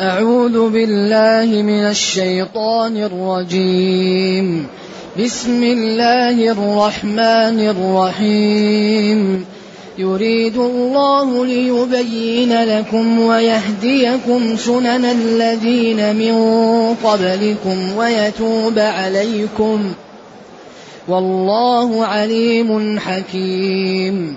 أعوذ بالله من الشيطان الرجيم. بسم الله الرحمن الرحيم. يريد الله ليبين لكم ويهديكم سنن الذين من قبلكم ويتوب عليكم. والله عليم حكيم.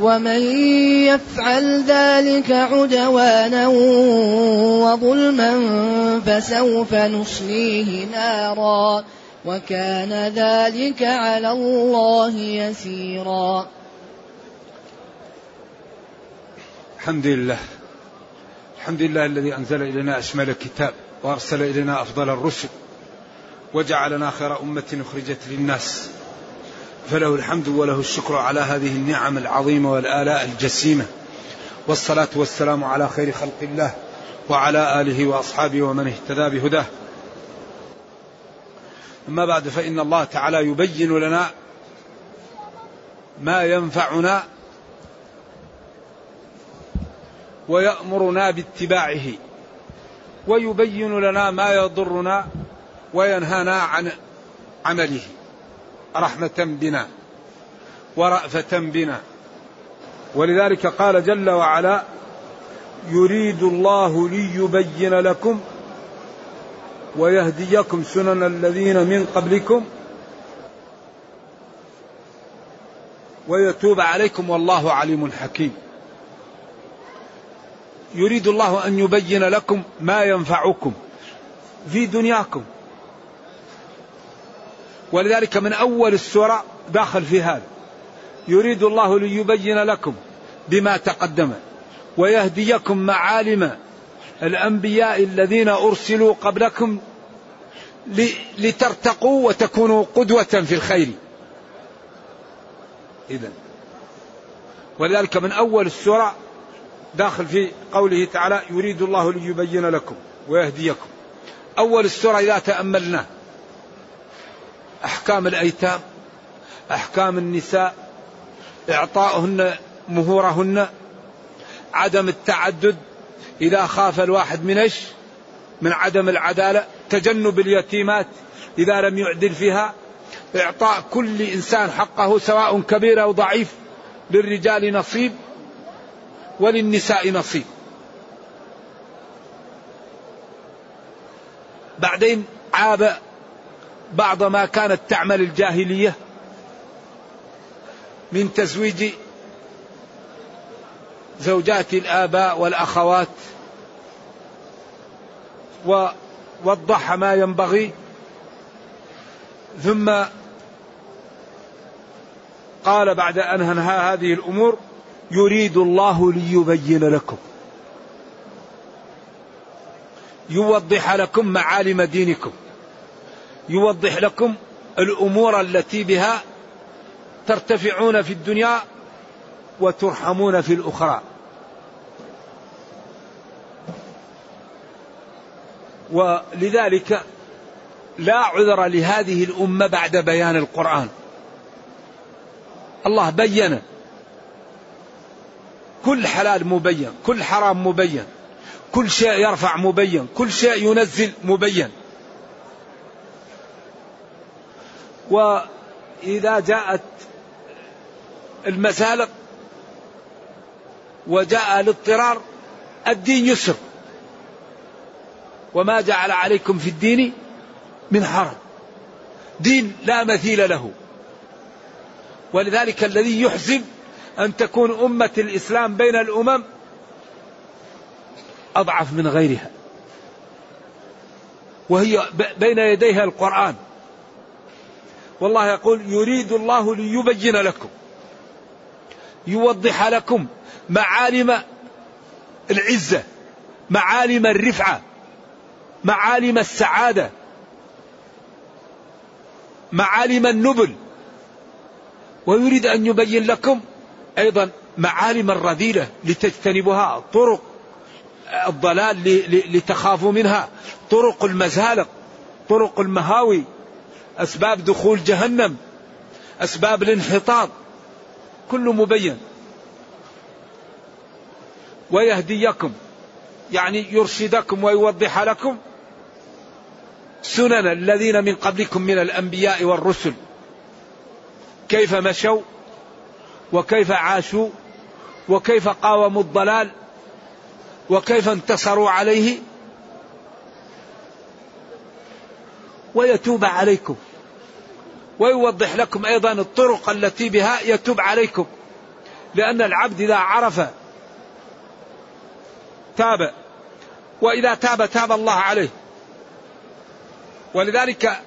ومن يفعل ذلك عدوانا وظلما فسوف نصليه نارا وكان ذلك على الله يسيرا الحمد لله. الحمد لله الذي أنزل إلينا أشمل الكتاب وأرسل إلينا أفضل الرسل وجعلنا خير أمة أخرجت للناس. فله الحمد وله الشكر على هذه النعم العظيمة والآلاء الجسيمة. والصلاة والسلام على خير خلق الله وعلى آله وأصحابه ومن اهتدى بهداه. أما بعد فإن الله تعالى يبين لنا ما ينفعنا ويأمرنا باتباعه ويبين لنا ما يضرنا وينهانا عن عمله. رحمة بنا ورأفة بنا. ولذلك قال جل وعلا يريد الله ليبين لكم ويهديكم سنن الذين من قبلكم ويتوب عليكم والله عليم حكيم. يريد الله أن يبين لكم ما ينفعكم في دنياكم. ولذلك من أول السورة داخل في هذا. يريد الله ليبين لكم بما تقدم ويهديكم معالم الأنبياء الذين أرسلوا قبلكم لترتقوا وتكونوا قدوة في الخير. إذا ولذلك من أول السورة داخل في قوله تعالى يريد الله ليبين لكم ويهديكم. أول السورة إذا تأملنا أحكام الأيتام أحكام النساء إعطاؤهن مهورهن عدم التعدد إذا خاف الواحد من إيش؟ من عدم العدالة تجنب اليتيمات إذا لم يعدل فيها إعطاء كل إنسان حقه سواء كبير أو ضعيف للرجال نصيب وللنساء نصيب. بعدين عاب بعض ما كانت تعمل الجاهلية من تزويج زوجات الآباء والأخوات ووضح ما ينبغي ثم قال بعد أن أنهى هذه الأمور يريد الله ليبين لكم. يوضح لكم معالم دينكم. يوضح لكم الأمور التي بها ترتفعون في الدنيا وترحمون في الأخرى. ولذلك لا عذر لهذه الأمة بعد بيان القرآن. الله بين كل حلال مبين كل حرام مبين كل شيء يرفع مبين كل شيء ينزل مبين. وإذا جاءت المسالك وجاء الاضطرار الدين يسر. وما جعل عليكم في الدين من حرج. دين لا مثيل له. ولذلك الذي يحزن أن تكون أمة الإسلام بين الأمم أضعف من غيرها. وهي بين يديها القرآن. والله يقول يريد الله ليبين لكم يوضح لكم معالم العزة معالم الرفعة معالم السعادة معالم النبل. ويريد أن يبين لكم أيضا معالم الرذيلة لتجتنبها طرق الضلال لتخافوا منها طرق المزالق طرق المهاوي. أسباب دخول جهنم أسباب الانحطاط كله مبين. ويهديكم يعني يرشدكم ويوضح لكم سنن الذين من قبلكم من الأنبياء والرسل. كيف مشوا؟ وكيف عاشوا؟ وكيف قاوموا الضلال؟ وكيف انتصروا عليه؟ ويتوب عليكم. ويوضح لكم أيضا الطرق التي بها يتوب عليكم. لأن العبد إذا عرف تاب وإذا تاب تاب الله عليه. ولذلك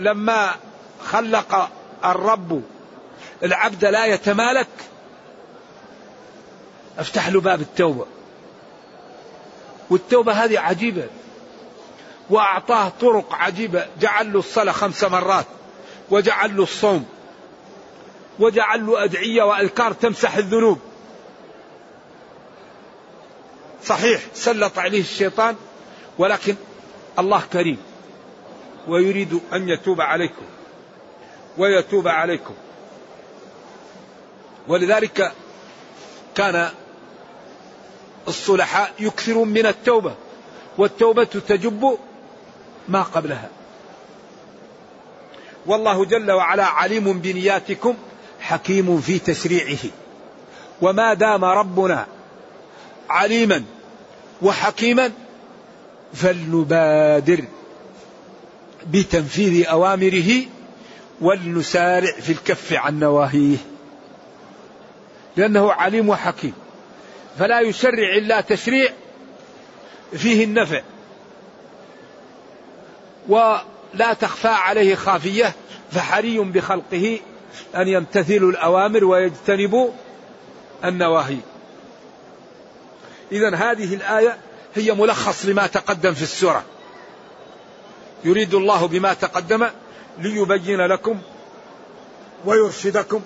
لما خلق الرب العبد لا يتمالك افتح له باب التوبة. والتوبة هذه عجيبة. وأعطاه طرق عجيبة. جعل له الصلاة خمس مرات وجعل له الصوم وجعل له أدعية وأذكار تمسح الذنوب. صحيح سلط عليه الشيطان ولكن الله كريم ويريد أن يتوب عليكم ويتوب عليكم. ولذلك كان الصلحاء يكثرون من التوبة والتوبة تجب ما قبلها. والله جل وعلا عليم بنياتكم حكيم في تشريعه وما دام ربنا عليما وحكيما فلنبادر بتنفيذ أوامره ولنسارع في الكف عن نواهيه. لأنه عليم وحكيم. فلا يشرع إلا تشريع فيه النفع. ولا تخفى عليه خافية فحري بخلقه أن يمتثلوا الأوامر ويجتنبوا النواهي. اذا هذه الآية هي ملخص لما تقدم في السورة. يريد الله بما تقدم ليبين لكم ويرشدكم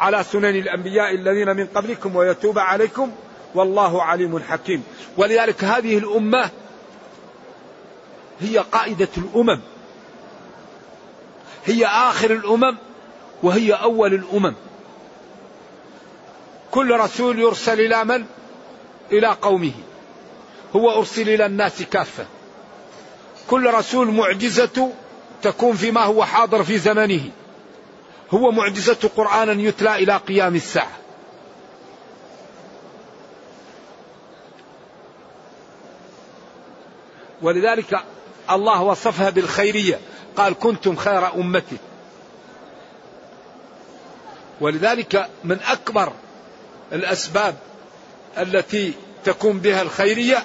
على سنن الأنبياء الذين من قبلكم ويتوب عليكم والله عليم حكيم. ولذلك هذه الأمة هي قائده الأمم. هي آخر الأمم وهي أول الأمم. كل رسول يرسل إلى من؟ إلى قومه. هو أرسل إلى الناس كافة. كل رسول معجزته تكون فيما هو حاضر في زمنه. هو معجزة قرآنا يتلى إلى قيام الساعة. ولذلك الله وصفها بالخيرية. قال كنتم خير أمتي. ولذلك من أكبر الأسباب التي تكون بها الخيرية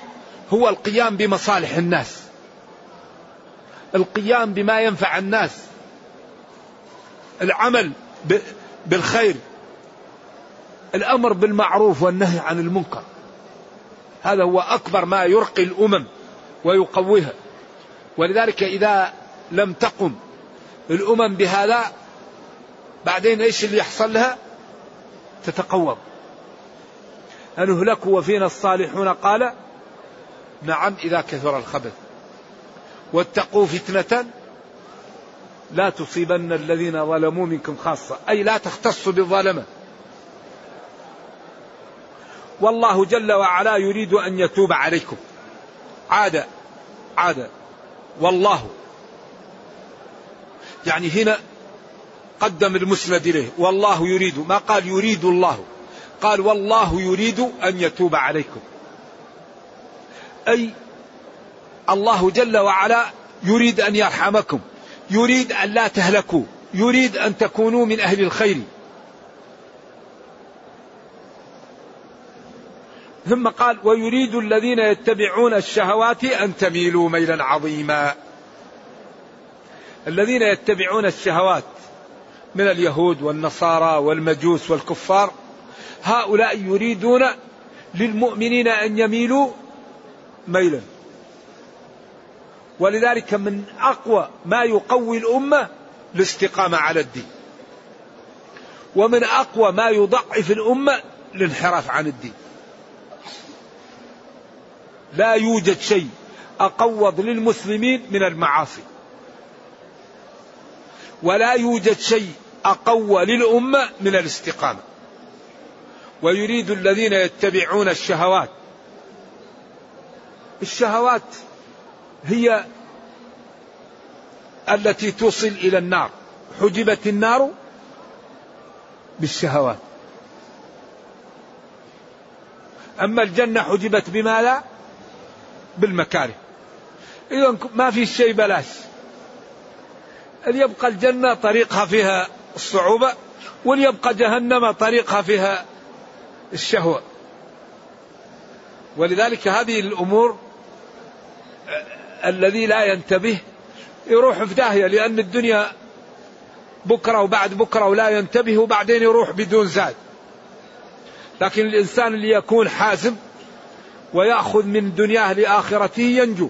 هو القيام بمصالح الناس. القيام بما ينفع الناس. العمل بالخير. الأمر بالمعروف والنهي عن المنكر. هذا هو أكبر ما يرقي الأمم ويقويها. ولذلك إذا لم تقم الأمم بهذا بعدين إيش اللي يحصل لها؟ تتقوض أنهلك وفينا الصالحون قال نعم إذا كثر الخبث. واتقوا فتنة لا تصيبن الذين ظلموا منكم خاصة. أي لا تختصوا بالظلمة. والله جل وعلا يريد أن يتوب عليكم. عاد عاد. والله. يعني هنا قدم المسند إليه. والله يريد ما قال يريد الله. قال والله يريد أن يتوب عليكم. أي الله جل وعلا يريد أن يرحمكم. يريد أن لا تهلكوا. يريد أن تكونوا من أهل الخير. ثم قال ويريد الذين يتبعون الشهوات أن تميلوا ميلا عظيما. الذين يتبعون الشهوات من اليهود والنصارى والمجوس والكفار هؤلاء يريدون للمؤمنين أن يميلوا ميلا. ولذلك من أقوى ما يقوي الأمة الاستقامة على الدين. ومن أقوى ما يضعف الأمة الانحراف عن الدين. لا يوجد شيء أقوض للمسلمين من المعاصي. ولا يوجد شيء أقوى للأمة من الاستقامة. ويريد الذين يتبعون الشهوات. الشهوات هي التي توصل إلى النار. حجبت النار بالشهوات. أما الجنة حجبت بما لا بالمكاره. اذا ما في شيء بلاش. يبقى الجنة طريقها فيها الصعوبة وليبقى جهنم طريقها فيها الشهوة؟ ولذلك هذه الأمور الذي لا ينتبه يروح في داهية لأن الدنيا بكرة وبعد بكرة ولا ينتبه وبعدين يروح بدون زاد. لكن الإنسان اللي يكون حازم ويأخذ من دنياه لآخرته ينجو.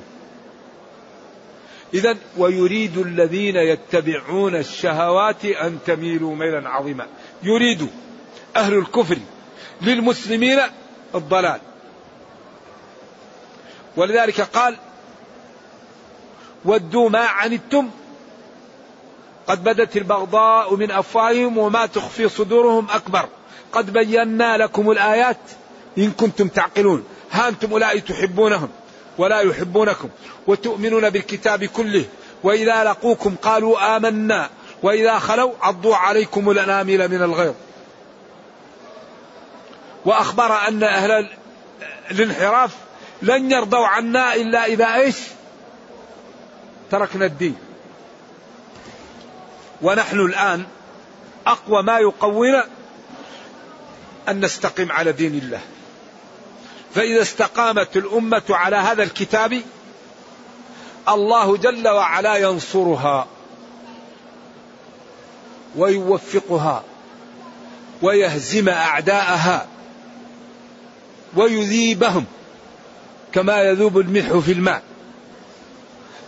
إذا ويريد الذين يتبعون الشهوات أن تميلوا ميلا عظيما. يريد أهل الكفر للمسلمين الضلال. ولذلك قال ودوا ما عنتم. قد بدت البغضاء من أفواههم وما تخفي صدورهم أكبر. قد بينا لكم الآيات إن كنتم تعقلون. ها أنتم أولئك تحبونهم ولا يحبونكم وتؤمنون بالكتاب كله وإذا لقوكم قالوا آمنا وإذا خلوا عضوا عليكم الأنامل من الغيظ. وأخبر أن أهل الانحراف لن يرضوا عنا إلا إذا إيش؟ تركنا الدين. ونحن الآن أقوى ما يقوينا أن نستقم على دين الله. فإذا استقامت الأمة على هذا الكتاب الله جل وعلا ينصرها ويوفقها ويهزم أعداءها ويذيبهم كما يذوب الملح في الماء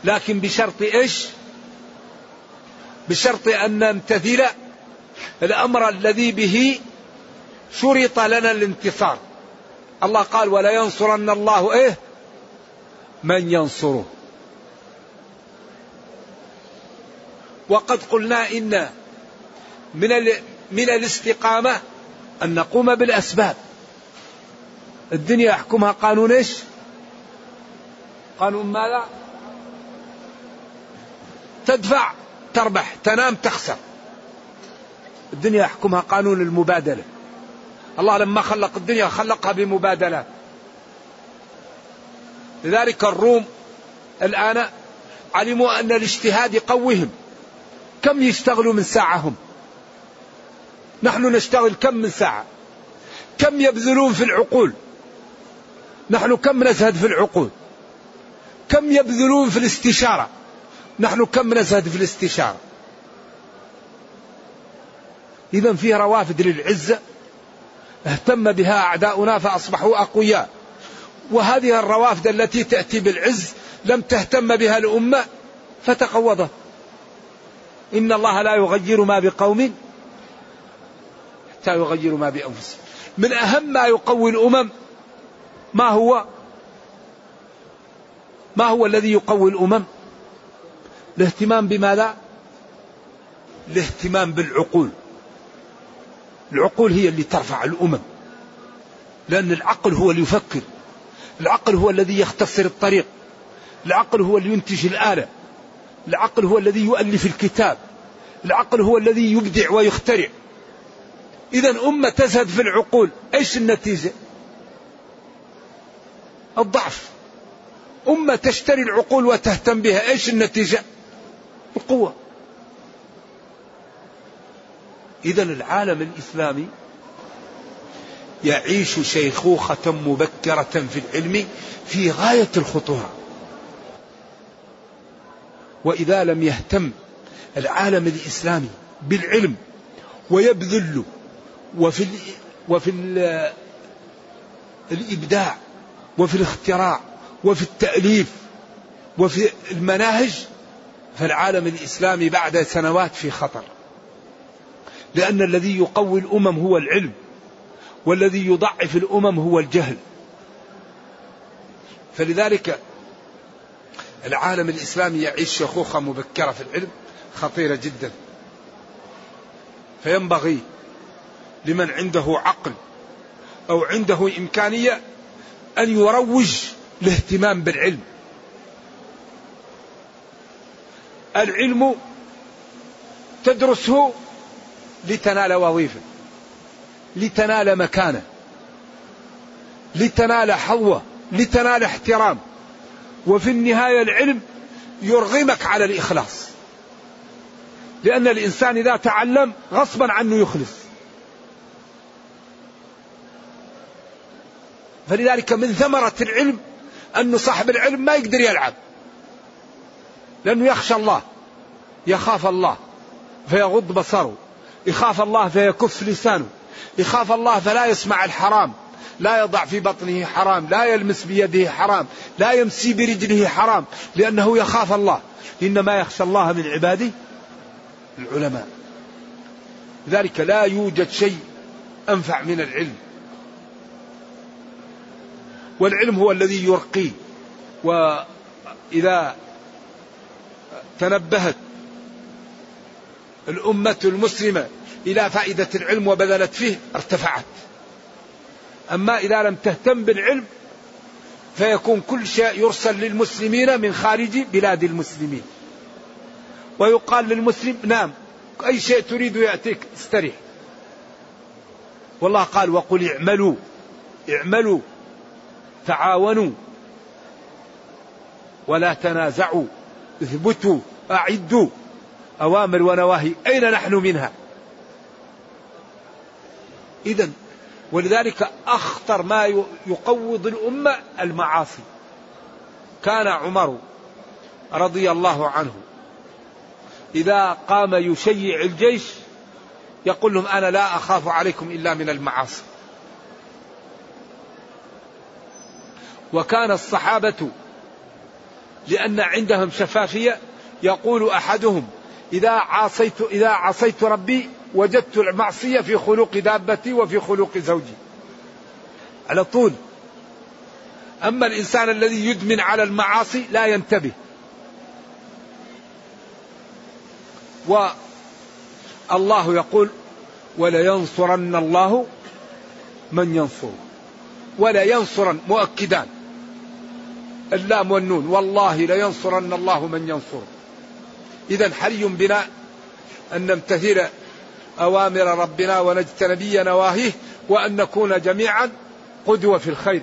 لكن بشرط إيش؟ بشرط أن نمتثل الأمر الذي به شرط لنا الانتصار. الله قال ولا ينصرن الله إيه؟ من ينصره. وقد قلنا إن من من الاستقامة أن نقوم بالأسباب. الدنيا يحكمها قانون إيش؟ قانون ماذا؟ تدفع تربح تنام تخسر الدنيا يحكمها قانون المبادلة الله لما خلق الدنيا خلقها بمبادلات لذلك الروم الآن علموا أن الاجتهاد يقويهم. كم يشتغلوا من ساعة نحن نشتغل كم من ساعة؟ كم يبذلون في العقول؟ نحن كم نزهد في العقول؟ كم يبذلون في الاستشارة؟ نحن كم نزهد في الاستشارة؟ إذا فيه روافد للعزة اهتم بها أعداؤنا فأصبحوا أقوياء. وهذه الروافد التي تأتي بالعز لم تهتم بها الأمة فتقوضت. إن الله لا يغير ما بقوم حتى يغيروا ما بأنفسهم. من أهم ما يقوي الأمم ما هو؟ ما هو الذي يقوي الأمم؟ الاهتمام بماذا؟ الاهتمام بالعقول. العقول هي اللي ترفع الأمم. لأن العقل هو اللي يفكر. العقل هو الذي يختصر الطريق. العقل هو اللي ينتج الآلة. العقل هو الذي يؤلف الكتاب. العقل هو الذي يبدع ويخترع. إذا أمة تزهد في العقول. إيش النتيجة؟ الضعف. أمة تشتري العقول وتهتم بها. إيش النتيجة؟ القوة. إذا العالم الإسلامي يعيش شيخوخة مبكرة في العلم في غاية الخطورة. وإذا لم يهتم العالم الإسلامي بالعلم ويبذل وفي وفي الإبداع وفي الاختراع وفي التأليف وفي المناهج فالعالم الإسلامي بعد سنوات في خطر. لأن الذي يقوي الأمم هو العلم والذي يضعف الأمم هو الجهل. فلذلك العالم الإسلامي يعيش شيخوخة مبكرة في العلم خطيرة جدا. فينبغي لمن عنده عقل أو عنده إمكانية أن يروج الاهتمام بالعلم. العلم تدرسه لتنال وظيفة لتنال مكانة لتنال حظوة لتنال احترام. وفي النهاية العلم يرغمك على الإخلاص. لأن الإنسان إذا تعلم غصبا عنه يخلص. فلذلك من ثمرة العلم أن صاحب العلم ما يقدر يلعب. لأنه يخشى الله يخاف الله فيغض بصره. يخاف الله فيكف لسانه. يخاف الله فلا يسمع الحرام. لا يضع في بطنه حرام. لا يلمس بيده حرام. لا يمسي برجله حرام. لأنه يخاف الله. إنما يخشى الله من عباده العلماء. لذلك لا يوجد شيء أنفع من العلم. والعلم هو الذي يرقي وإذا تنبهت الأمة المسلمة إلى فائدة العلم وبذلت فيه ارتفعت. أما إذا لم تهتم بالعلم فيكون كل شيء يرسل للمسلمين من خارج بلاد المسلمين. ويقال للمسلم نام أي شيء تريد يأتيك استريح. والله قال وقل اعملوا اعملوا تعاونوا ولا تنازعوا اثبتوا أعدوا. أوامر ونواهي. أين نحن منها؟ إذا ولذلك أخطر ما يقوض الأمة المعاصي. كان عمر رضي الله عنه إذا قام يشيع الجيش يقول لهم أنا لا أخاف عليكم إلا من المعاصي. وكان الصحابة لأن عندهم شفافية يقول أحدهم إذا عصيت إذا عصيت ربي وجدت المعصية في خلق دابتي وفي خلق زوجي. على طول. أما الإنسان الذي يدمن على المعاصي لا ينتبه. والله يقول ولينصرن الله من ينصر ولا ينصرن مؤكدان. اللام والنون. والله لينصرن الله من ينصر إذا حري بنا أن نمتثل أوامر ربنا ونجتنبي نواهيه وأن نكون جميعا قدوة في الخير.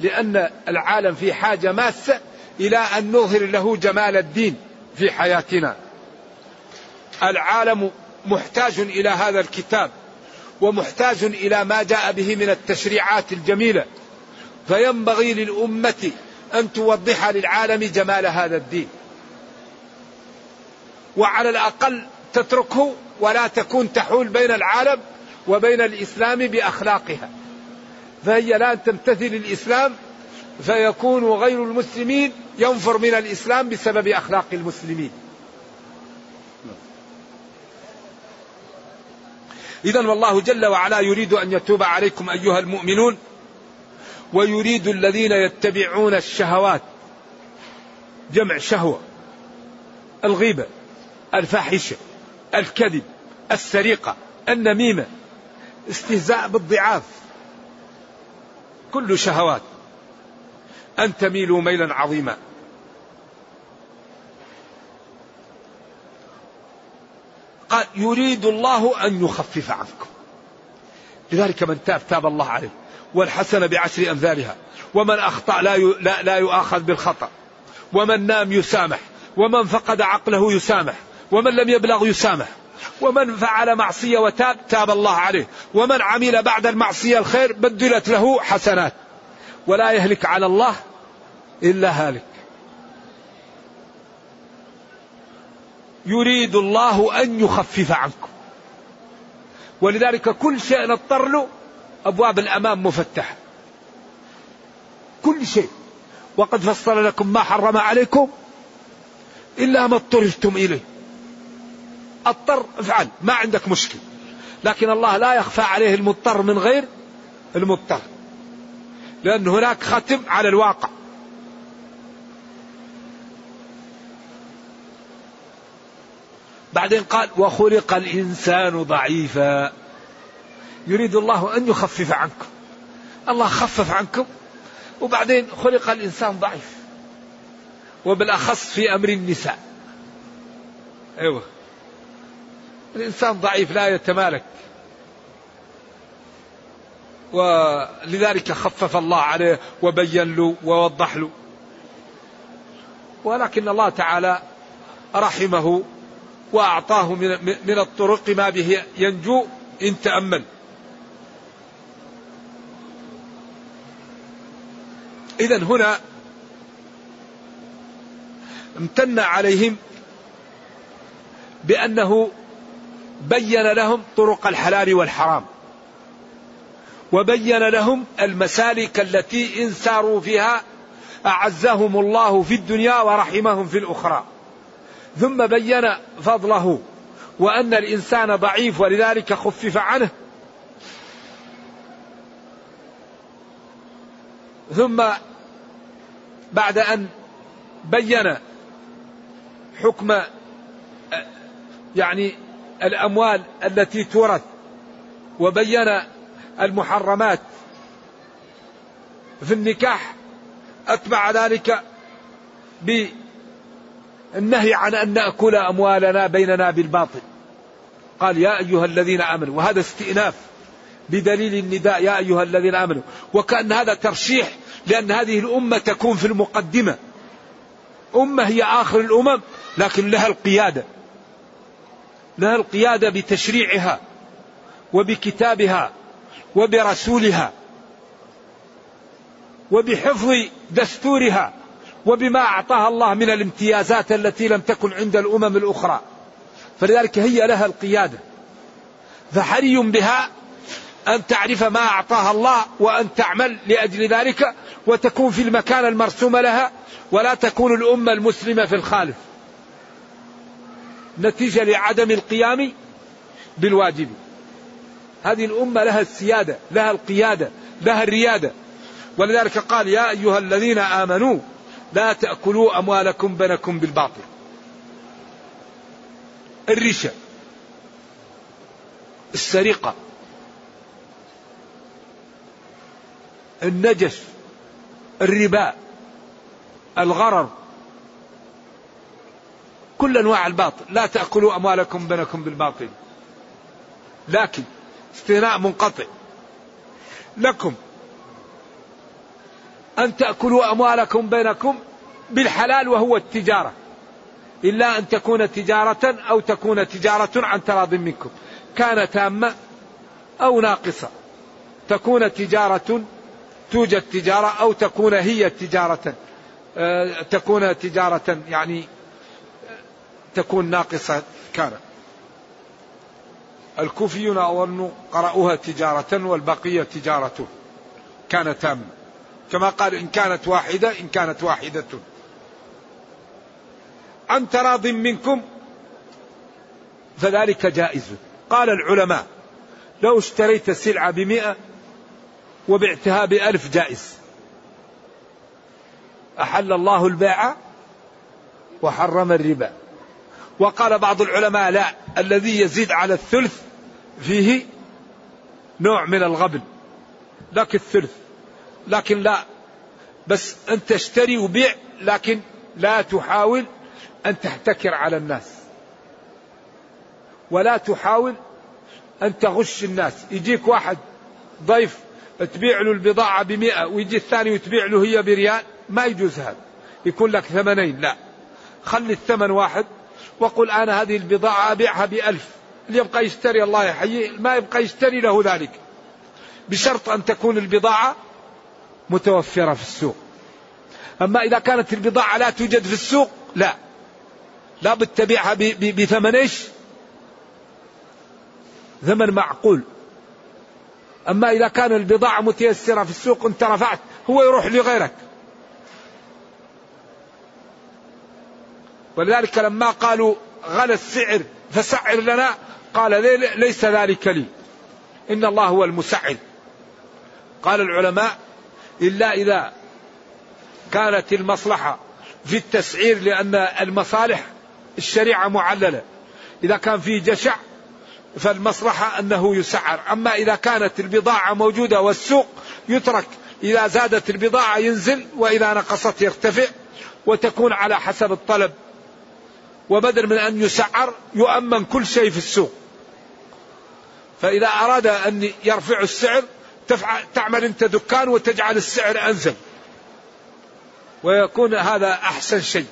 لأن العالم في حاجة ماسة إلى أن نظهر له جمال الدين في حياتنا. العالم محتاج إلى هذا الكتاب ومحتاج إلى ما جاء به من التشريعات الجميلة. فينبغي للأمة أن توضح للعالم جمال هذا الدين. وعلى الأقل تتركه ولا تكون تحول بين العالم وبين الإسلام بأخلاقها. فهي لا تمتثل الإسلام فيكون غير المسلمين ينفر من الإسلام بسبب أخلاق المسلمين. إذا والله جل وعلا يريد أن يتوب عليكم أيها المؤمنون ويريد الذين يتبعون الشهوات جمع شهوة الغيبة. الفاحشة الكذب السرقة النميمة استهزاء بالضعاف. كل شهوات. أن تميلوا ميلا عظيما. قال يريد الله أن يخفف عنكم. لذلك من تاب تاب الله عليه. والحسنة بعشر أمثالها. ومن أخطأ لا, لا, لا يؤاخذ بالخطأ. ومن نام يسامح. ومن فقد عقله يسامح. ومن لم يبلغ يسامح. ومن فعل معصية وتاب تاب الله عليه. ومن عمل بعد المعصية الخير بدلت له حسنات. ولا يهلك على الله إلا هالك. يريد الله أن يخفف عنكم. ولذلك كل شيء نضطر له أبواب الأمام مفتحة. كل شيء. وقد فصل لكم ما حرم عليكم إلا ما اضطررتم إليه. اضطر افعل ما عندك مشكل لكن الله لا يخفى عليه المضطر من غير المضطر. لأن هناك ختم على الواقع. بعدين قال وخلق الإنسان ضعيفا. يريد الله أن يخفف عنكم. الله خفف عنكم. وبعدين خلق الإنسان ضعيف. وبالأخص في أمر النساء. أيوة. الإنسان ضعيف لا يتمالك. ولذلك خفف الله عليه وبين له ووضح له. ولكن الله تعالى رحمه وأعطاه من, الطرق ما به ينجو إن تأمل. إذا هنا امتن عليهم بأنه بين لهم طرق الحلال والحرام. وبين لهم المسالك التي إن ساروا فيها أعزهم الله في الدنيا ورحمهم في الأخرى. ثم بين فضله وأن الإنسان ضعيف ولذلك خفف عنه. ثم بعد أن بين حكم يعني الأموال التي تورث وبين المحرمات في النكاح أتبع ذلك بالنهي عن أن نأكل أموالنا بيننا بالباطل. قال يا أيها الذين آمنوا وهذا استئناف بدليل النداء يا أيها الذين آمنوا وكأن هذا ترشيح لأن هذه الأمة تكون في المقدمة. أمة هي آخر الأمم لكن لها القيادة. لها القيادة بتشريعها وبكتابها وبرسولها وبحفظ دستورها وبما أعطاها الله من الامتيازات التي لم تكن عند الأمم الأخرى. فلذلك هي لها القيادة. فحري بها أن تعرف ما أعطاها الله وأن تعمل لأجل ذلك وتكون في المكان المرسوم لها ولا تكون الأمة المسلمة في الخالف. نتيجة لعدم القيام بالواجب. هذه الأمة لها السيادة لها القيادة لها الريادة. ولذلك قال يا أيها الذين آمنوا لا تأكلوا أموالكم بينكم بالباطل. الرشا السرقة النجش الربا الغرر كل أنواع الباطل. لا تأكلوا أموالكم بينكم بالباطل. لكن استثناء منقطع. لكم أن تأكلوا أموالكم بينكم بالحلال وهو التجارة. إلا أن تكون تجارة أو تكون تجارة عن تراض منكم. كان تامه أو ناقصة. تكون تجارة توجد تجارة أو تكون هي تجارة. آه، تكون تجارة يعني تكون ناقصة كان الكوفيون أظن قرأوها تجارة والبقية تجارة. كان تام كما قال إن كانت واحدة إن كانت واحدة. عن تراض منكم؟ فذلك جائز. قال العلماء لو اشتريت السلعة بمئة وبعتها بألف جائز. أحل الله البيع وحرم الربا. وقال بعض العلماء لا الذي يزيد على الثلث فيه نوع من الغبن. لك الثلث لكن لا بس أنت تشتري وبيع لكن لا تحاول أن تحتكر على الناس. ولا تحاول أن تغش الناس. يجيك واحد ضيف تبيع له البضاعة بمئة ويجي الثاني وتبيع له هي بريال ما يجوز هذا. يكون لك ثمنين لا. خلي الثمن واحد وقل أنا هذه البضاعة أبيعها بألف اللي يبقى يشتري الله يحييه ما يبقى يشتري له ذلك. بشرط أن تكون البضاعة متوفرة في السوق. أما إذا كانت البضاعة لا توجد في السوق لا. لا تبيعها بثمن إيش؟ ثمن معقول. أما إذا كان البضاعة متيسرة في السوق أنت رفعت هو يروح لغيرك. ولذلك لما قالوا غلى السعر فسعر لنا قال ليس ذلك لي. إن الله هو المسعر. قال العلماء إلا إذا كانت المصلحة في التسعير لأن المصالح الشريعة معللة. إذا كان في جشع فالمصلحة أنه يسعر. أما إذا كانت البضاعة موجودة والسوق يترك إذا زادت البضاعة ينزل وإذا نقصت يرتفع وتكون على حسب الطلب. وبدل من أن يسعر يؤمن كل شيء في السوق. فإذا أراد أن يرفع السعر تعمل أنت دكان وتجعل السعر أنزل. ويكون هذا أحسن شيء.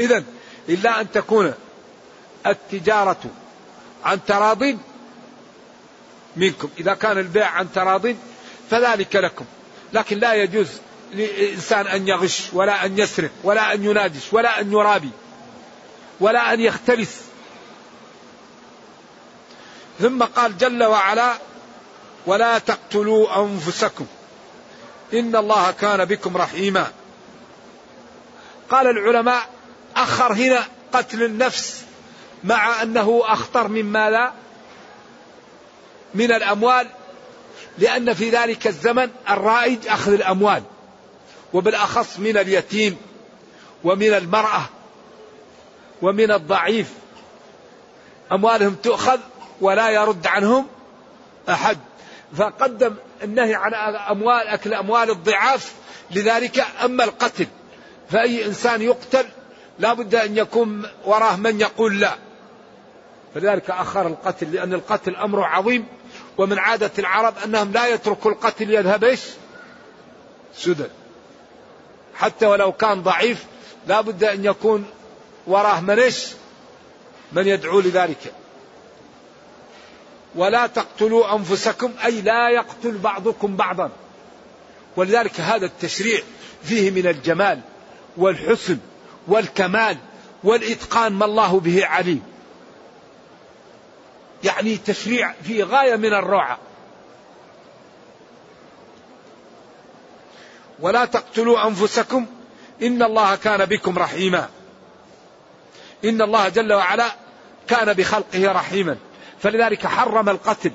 إذا إلا أن تكون التجارة عن تراض منكم. إذا كان البيع عن تراض فذلك لكم. لكن لا يجوز لإنسان أن يغش ولا أن يسرق ولا أن ينادش ولا أن يرابي ولا أن يختلس. ثم قال جل وعلا ولا تقتلوا أنفسكم إن الله كان بكم رحيما. قال العلماء أخر هنا قتل النفس مع أنه أخطر من ماذا؟ من الأموال لأن في ذلك الزمن الرائج أخذ الأموال. وبالأخص من اليتيم ومن المرأة ومن الضعيف. أموالهم تؤخذ ولا يرد عنهم أحد. فقدم النهي عن أموال أكل أموال الضعاف لذلك أما القتل. فأي إنسان يقتل لا بد أن يكون وراه من يقول لا. فلذلك أخر القتل لأن القتل أمر عظيم. ومن عادة العرب أنهم لا يتركوا القتل يذهب إيش؟ سدى. حتى ولو كان ضعيف لا بد أن يكون وراه من إيش من يدعو لذلك. ولا تقتلوا أنفسكم أي لا يقتل بعضكم بعضا. ولذلك هذا التشريع فيه من الجمال والحسن والكمال والإتقان ما الله به عليم. يعني تشريع في غاية من الروعة. ولا تقتلوا أنفسكم إن الله كان بكم رحيما. إن الله جل وعلا كان بخلقه رحيما. فلذلك حرم القتل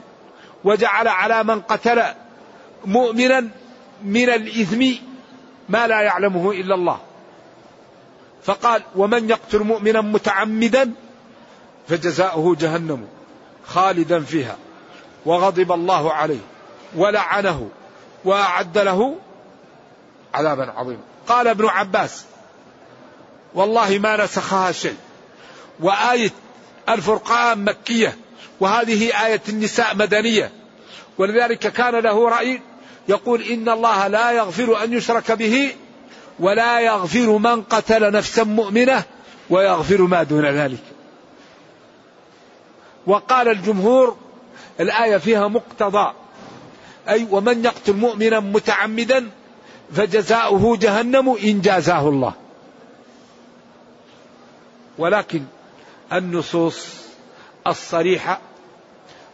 وجعل على من قتل مؤمنا من الإثم ما لا يعلمه إلا الله. فقال ومن يقتل مؤمنا متعمدا فجزاؤه جهنم خالدا فيها وغضب الله عليه ولعنه وأعد له عذابا عظيما قال ابن عباس والله ما نسخها شيء. وآية الفرقان مكية وهذه آية النساء مدنية. ولذلك كان له رأي يقول إن الله لا يغفر أن يشرك به ولا يغفر من قتل نفسا مؤمنة ويغفر ما دون ذلك. وقال الجمهور الآية فيها مقتضى أي ومن يقتل مؤمنا متعمدا فجزاؤه جهنم إن جازاه الله. ولكن النصوص الصريحة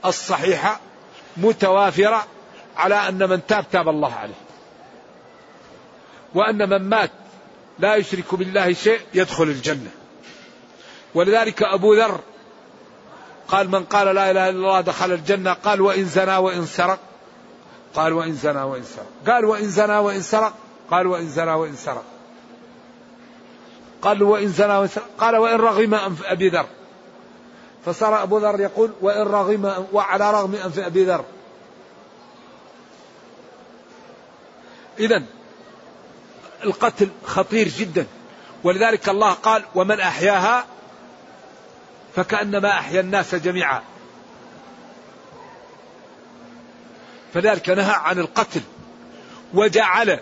الصحيحة متوافرة على أن من تاب تاب الله عليه. وأن من مات لا يشرك بالله شيء يدخل الجنة. ولذلك أبو ذر قال من قال لا إله إلا الله دخل الجنة قال وإن زنى وإن سرق قال وإن زنى وإن سرق. قال وإن زنى وإن سرق. قال وإن زنى وإن سرق. قال وإن زنى وإن سرق. قال وإن رغم أنف أبي ذر. فصار أبو ذر يقول وإن رغم وعلى رغم أنف أبي ذر. إذا القتل خطير جدا. ولذلك الله قال ومن أحياها فكأنما أحيا الناس جميعا. فذلك نهى عن القتل وجعل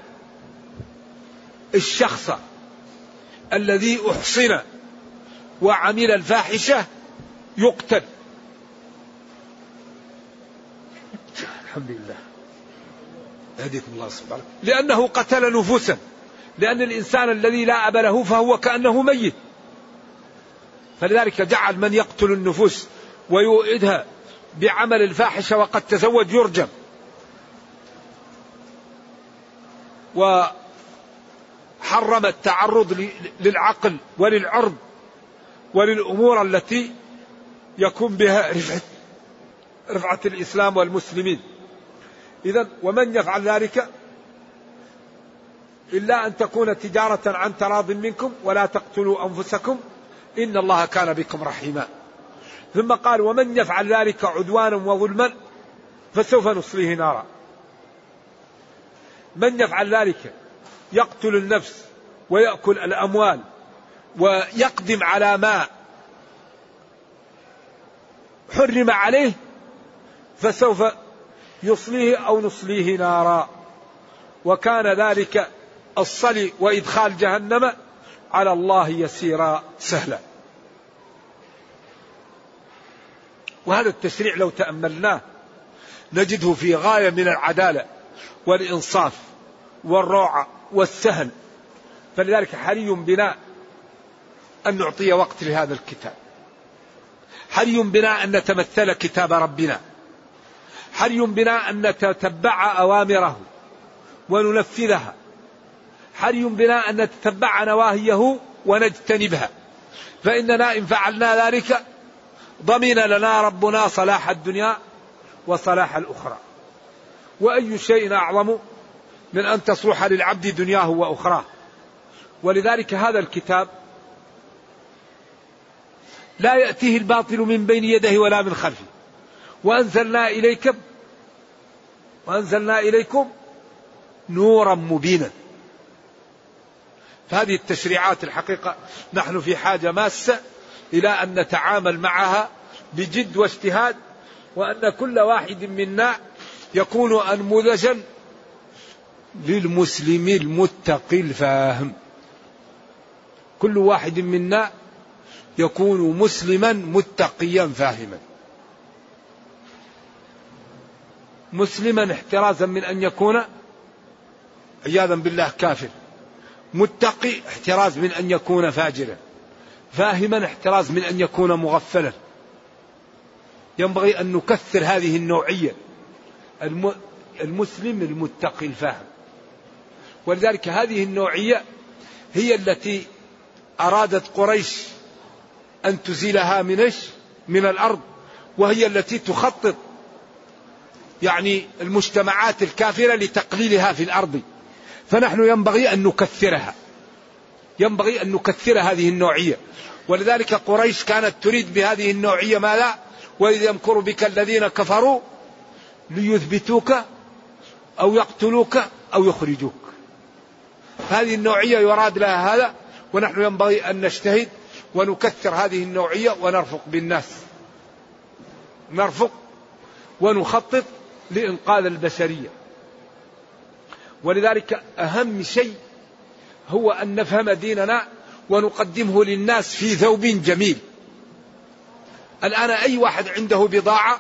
الشخص الذي أحصن وعمل الفاحشة يقتل. الحمد لله. يهديكم الله سبحانه لأنه قتل نفوسا. لأن الإنسان الذي لا أب له فهو كأنه ميت. فلذلك جعل من يقتل النفوس ويؤيدها بعمل الفاحشة وقد تزوج يرجم. وحرم التعرض للعقل وللعرض وللأمور التي يكون بها رفعة رفعة الإسلام والمسلمين. إذا ومن يفعل ذلك؟ إلا أن تكون تجارة عن تراض منكم ولا تقتلوا أنفسكم. إن الله كان بكم رحيما. ثم قال ومن يفعل ذلك عدوانا وظلما فسوف نصليه نارا. من يفعل ذلك؟ يقتل النفس ويأكل الأموال ويقدم على ما حرم عليه فسوف يصليه أو نصليه نارا. وكان ذلك الصلي وإدخال جهنم على الله يسيرا سهلا. وهذا التشريع لو تأملناه نجده في غاية من العدالة. والإنصاف والروعة والسهل. فلذلك حري بنا أن نعطي وقت لهذا الكتاب. حري بنا أن نتمثل كتاب ربنا. حري بنا أن نتتبع أوامره وننفذها. حري بنا أن نتتبع نواهيه ونجتنبها. فإننا إن فعلنا ذلك ضمن لنا ربنا صلاح الدنيا وصلاح الأخرى. وأي شيء أعظم من أن تصلح للعبد دنياه وأخراه. ولذلك هذا الكتاب لا يأتيه الباطل من بين يديه ولا من خلفه. وأنزلنا إليكم وأنزلنا إليكم نورا مبينا. فهذه التشريعات الحقيقة نحن في حاجة ماسة إلى أن نتعامل معها بجد واجتهاد وأن كل واحد منا يكون أنموذجا للمسلم المتقي الفاهم. كل واحد منا يكون مسلما متقيا فاهما. مسلما احترازا من أن يكون عياذا بالله كافر متقي احتراز من أن يكون فاجرا. فاهما احتراز من أن يكون مغفلا. ينبغي أن نكثر هذه النوعية. المسلم المتقي الفاهم ولذلك هذه النوعية هي التي أرادت قريش أن تزيلها من؟ من الأرض وهي التي تخطط يعني المجتمعات الكافرة لتقليلها في الأرض فنحن ينبغي أن نكثرها ينبغي أن نكثر هذه النوعية ولذلك قريش كانت تريد بهذه النوعية ماذا؟ وإذ يمكر بك الذين كفروا ليثبتوك أو يقتلوك أو يخرجوك. هذه النوعية يراد لها هذا ونحن ينبغي أن نجتهد ونكثر هذه النوعية ونرفق بالناس. نرفق ونخطط لإنقاذ البشرية ولذلك أهم شيء هو أن نفهم ديننا ونقدمه للناس في ثوب جميل الآن أي واحد عنده بضاعة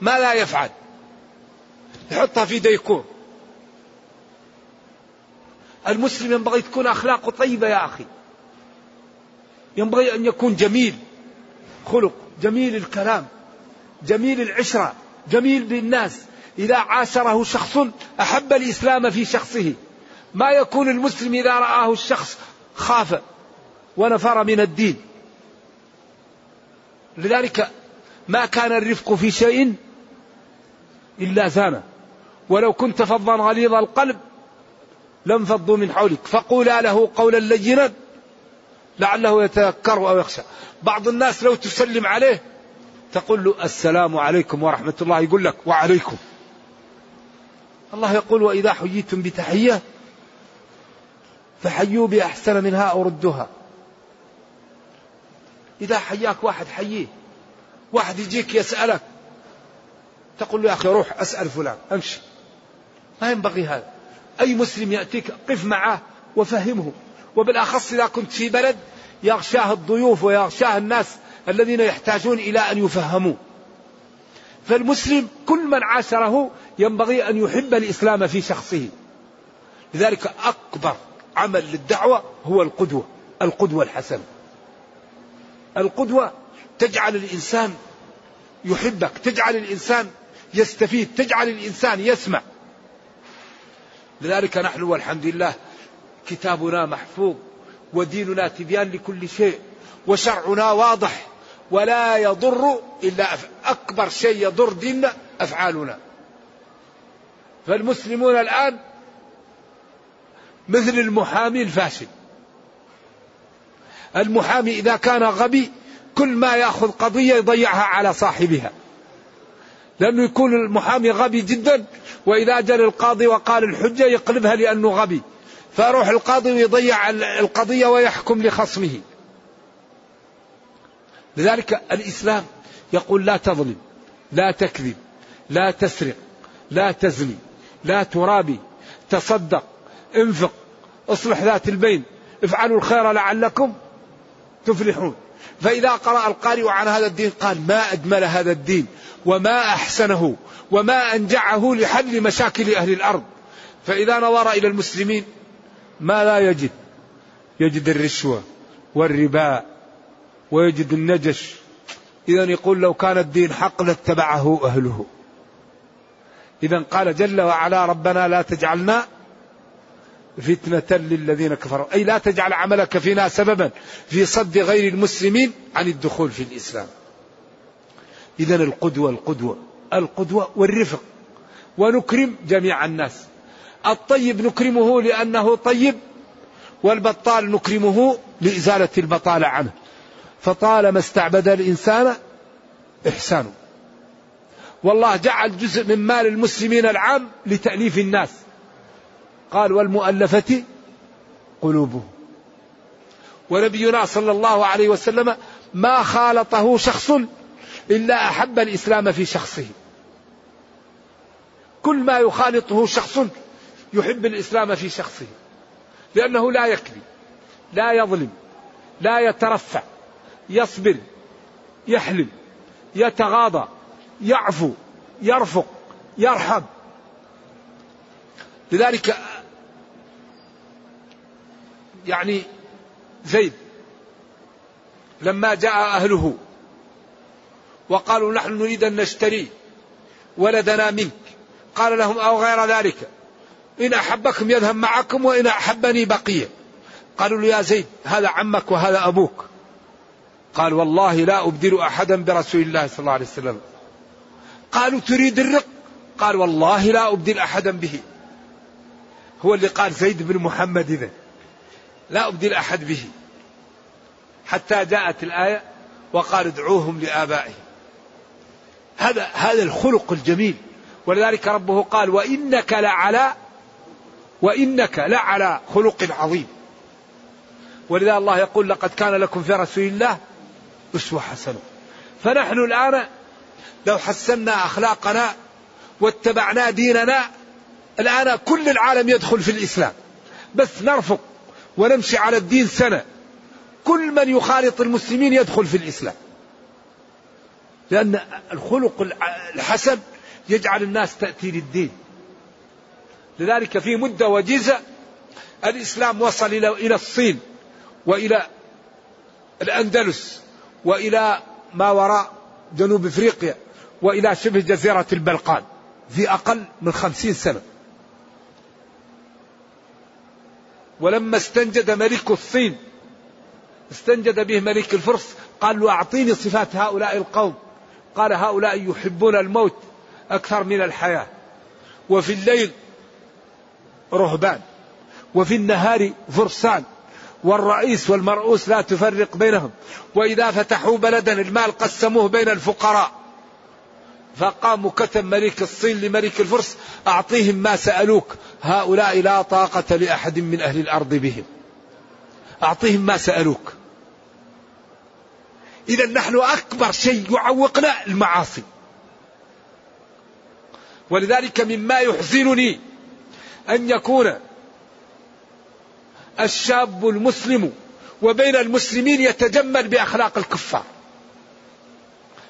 ما لا يفعل يحطها في ديكور المسلم ينبغي تكون أخلاقه طيبة يا أخي. ينبغي أن يكون جميل خلق جميل الكلام جميل العشرة جميل بالناس إذا عاشره شخص أحب الإسلام في شخصه. ما يكون المسلم إذا رآه الشخص خاف ونفر من الدين. لذلك ما كان الرفق في شيء إلا زانه. ولو كنت فظا غليظ القلب لانفضوا من حولك. فقولا له قولا لينا لعله يتذكر أو يخشى. بعض الناس لو تسلم عليه تقول له السلام عليكم ورحمة الله. يقول لك وعليكم. الله يقول وإذا حييتم بتحية فحيوا بأحسن منها أو ردوها. إذا حياك واحد حييه. واحد يجيك يسألك. تقول له يا أخي روح أسأل فلان. أمشي. ما ينبغي هذا. أي مسلم يأتيك قف معه وفهمه. وبالأخص إذا كنت في بلد يغشاه الضيوف ويغشاه الناس الذين يحتاجون إلى أن يفهموا فالمسلم كل من عاشره ينبغي أن يحب الإسلام في شخصه. لذلك أكبر عمل للدعوة هو القدوة القدوة الحسنة. القدوة تجعل الإنسان يحبك تجعل الإنسان يستفيد تجعل الإنسان يسمع. لذلك نحن والحمد لله كتابنا محفوظ وديننا تبيان لكل شيء وشرعنا واضح ولا يضر إلا أكبر شيء يضر ديننا أفعالنا. فالمسلمون الآن مثل المحامي الفاشل. المحامي إذا كان غبي كل ما يأخذ قضية يضيعها على صاحبها. لأنه يكون المحامي غبي جدا وإذا جاء القاضي وقال الحجة يقلبها لأنه غبي. فيروح القاضي ويضيع القضية ويحكم لخصمه. لذلك الإسلام يقول لا تظلم لا تكذب لا تسرق لا تزني لا ترابي تصدق انفق اصلح ذات البين افعلوا الخير لعلكم تفلحون. فإذا قرأ القارئ عن هذا الدين قال ما أجمل هذا الدين وما أحسنه وما أنجعه لحل مشاكل أهل الأرض. فإذا نظر إلى المسلمين ما لا يجد؟ يجد الرشوة والربا ويجد النجش. إذا يقول لو كان الدين حق لاتبعه أهله. إذا قال جل وعلا ربنا لا تجعلنا فتنة للذين كفروا. أي لا تجعل عملك فينا سببا في صد غير المسلمين عن الدخول في الإسلام. إذا القدوة القدوة القدوة والرفق. ونكرم جميع الناس. الطيب نكرمه لأنه طيب والبطال نكرمه لإزالة البطالة عنه. فطالما استعبد الإنسان إحسانه. والله جعل جزء من مال المسلمين العام لتأليف الناس. قال والمؤلفة قلوبهم ونبينا صلى الله عليه وسلم ما خالطه شخص إلا أحب الإسلام في شخصه. كل ما يخالطه شخص يحب الإسلام في شخصه. لأنه لا يكذب لا يظلم لا يترفع يصبر يحلم يتغاضى يعفو يرفق يرحم. لذلك يعني زيد لما جاء أهله وقالوا نحن نريد أن نشتري ولدنا منك. قال لهم أو غير ذلك. إن أحبكم يذهب معكم وإن أحبني بقية. قالوا له يا زيد هذا عمك وهذا أبوك. قال والله لا أبدل أحدا برسول الله صلى الله عليه وسلم. قالوا تريد الرق؟ قال والله لا أبدل أحدا به. هو اللي قال زيد بن محمد إذا. لا أبدل أحد به. حتى جاءت الآية وقال ادعوهم لآبائهم. هذا هذا الخلق الجميل. ولذلك ربه قال وإنك لعلى وإنك لعلى خلق عظيم. ولذا الله يقول لقد كان لكم في رسول الله أسوة حسنة. فنحن الآن لو حسنا أخلاقنا واتبعنا ديننا الآن كل العالم يدخل في الإسلام. بس نرفق ونمشي على الدين سنة. كل من يخالط المسلمين يدخل في الإسلام. لأن الخلق الحسن يجعل الناس تأتي للدين. لذلك في مدة وجيزة الإسلام وصل إلى الصين وإلى الأندلس وإلى ما وراء جنوب إفريقيا وإلى شبه جزيرة البلقان في أقل من خمسين سنة. ولما استنجد ملك الصين استنجد به ملك الفرس قال له أعطيني صفات هؤلاء القوم. قال هؤلاء يحبون الموت أكثر من الحياة. وفي الليل رهبان وفي النهار فرسان والرئيس والمرؤوس لا تفرق بينهم. وإذا فتحوا بلدا المال قسموه بين الفقراء. فقام كتب ملك الصين لملك الفرس أعطيهم ما سألوك. هؤلاء لا طاقة لأحد من أهل الأرض بهم. أعطيهم ما سألوك. إذا نحن أكبر شيء يعوقنا المعاصي. ولذلك مما يحزنني أن يكون الشاب المسلم وبين المسلمين يتجمل بأخلاق الكفار.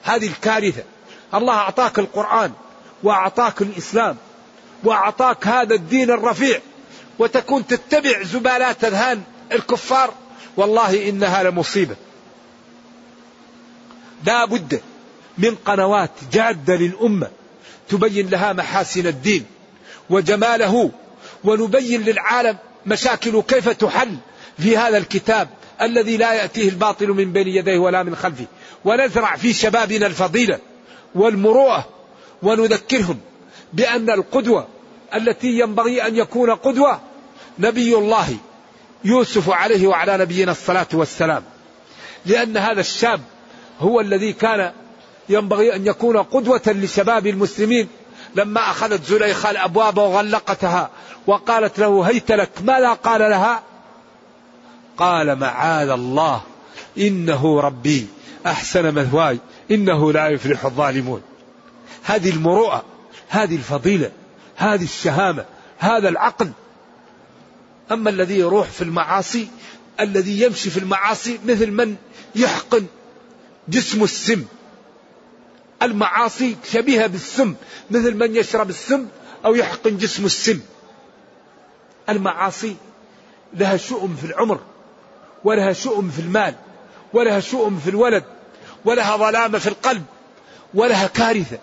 هذه الكارثة. الله أعطاك القرآن وأعطاك الإسلام وأعطاك هذا الدين الرفيع وتكون تتبع زبالات أذهان الكفار. والله إنها لمصيبة. لا بد من قنوات جادة للأمة تبين لها محاسن الدين وجماله ونبين للعالم مشاكل كيف تحل في هذا الكتاب الذي لا يأتيه الباطل من بين يديه ولا من خلفه. ونزرع في شبابنا الفضيلة والمروءة ونذكرهم بأن القدوة التي ينبغي أن يكون قدوة نبي الله يوسف عليه وعلى نبينا الصلاة والسلام. لأن هذا الشاب هو الذي كان ينبغي أن يكون قدوة لشباب المسلمين. لما أخذت زليخة الأبواب وغلقتها وقالت له هيت لك ماذا قال لها؟ قال معاذ الله إنه ربي أحسن مثواي إنه لا يفلح الظالمون. هذه المروءة هذه الفضيلة هذه الشهامة هذا العقل. أما الذي يروح في المعاصي الذي يمشي في المعاصي مثل من يحقن جسم السم. المعاصي شبيهة بالسم مثل من يشرب السم أو يحقن جسم السم. المعاصي لها شؤم في العمر ولها شؤم في المال ولها شؤم في الولد ولها ظلامة في القلب ولها كارثة.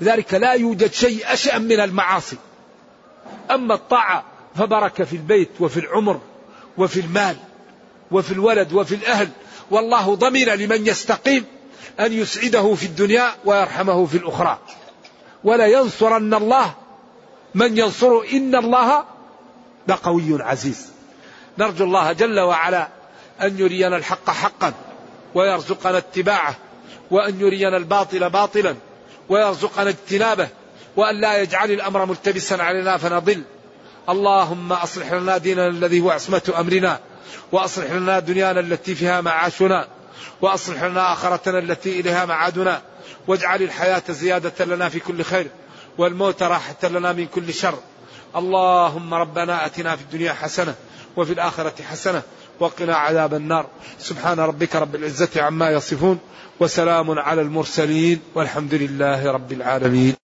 لذلك لا يوجد شيء أشأم من المعاصي. أما الطاعة فبركة في البيت وفي العمر وفي المال وفي الولد وفي الأهل. والله ضمن لمن يستقيم أن يسعده في الدنيا ويرحمه في الأخرى. ولا ينصرن الله. من ينصره إن الله لقوي عزيز. نرجو الله جل وعلا أن يرينا الحق حقا ويرزقنا اتباعه وأن يرينا الباطل باطلا ويرزقنا اجتنابه وأن لا يجعل الأمر ملتبسا علينا فنضل. اللهم أصلح لنا ديننا الذي هو عصمة أمرنا. وأصلح لنا دنيانا التي فيها معاشنا وأصلح لنا آخرتنا التي إليها معادنا واجعل الحياة زيادة لنا في كل خير والموت راحة لنا من كل شر. اللهم ربنا أتنا في الدنيا حسنة وفي الآخرة حسنة وقنا عذاب النار. سبحان ربك رب العزة عما يصفون وسلام على المرسلين والحمد لله رب العالمين.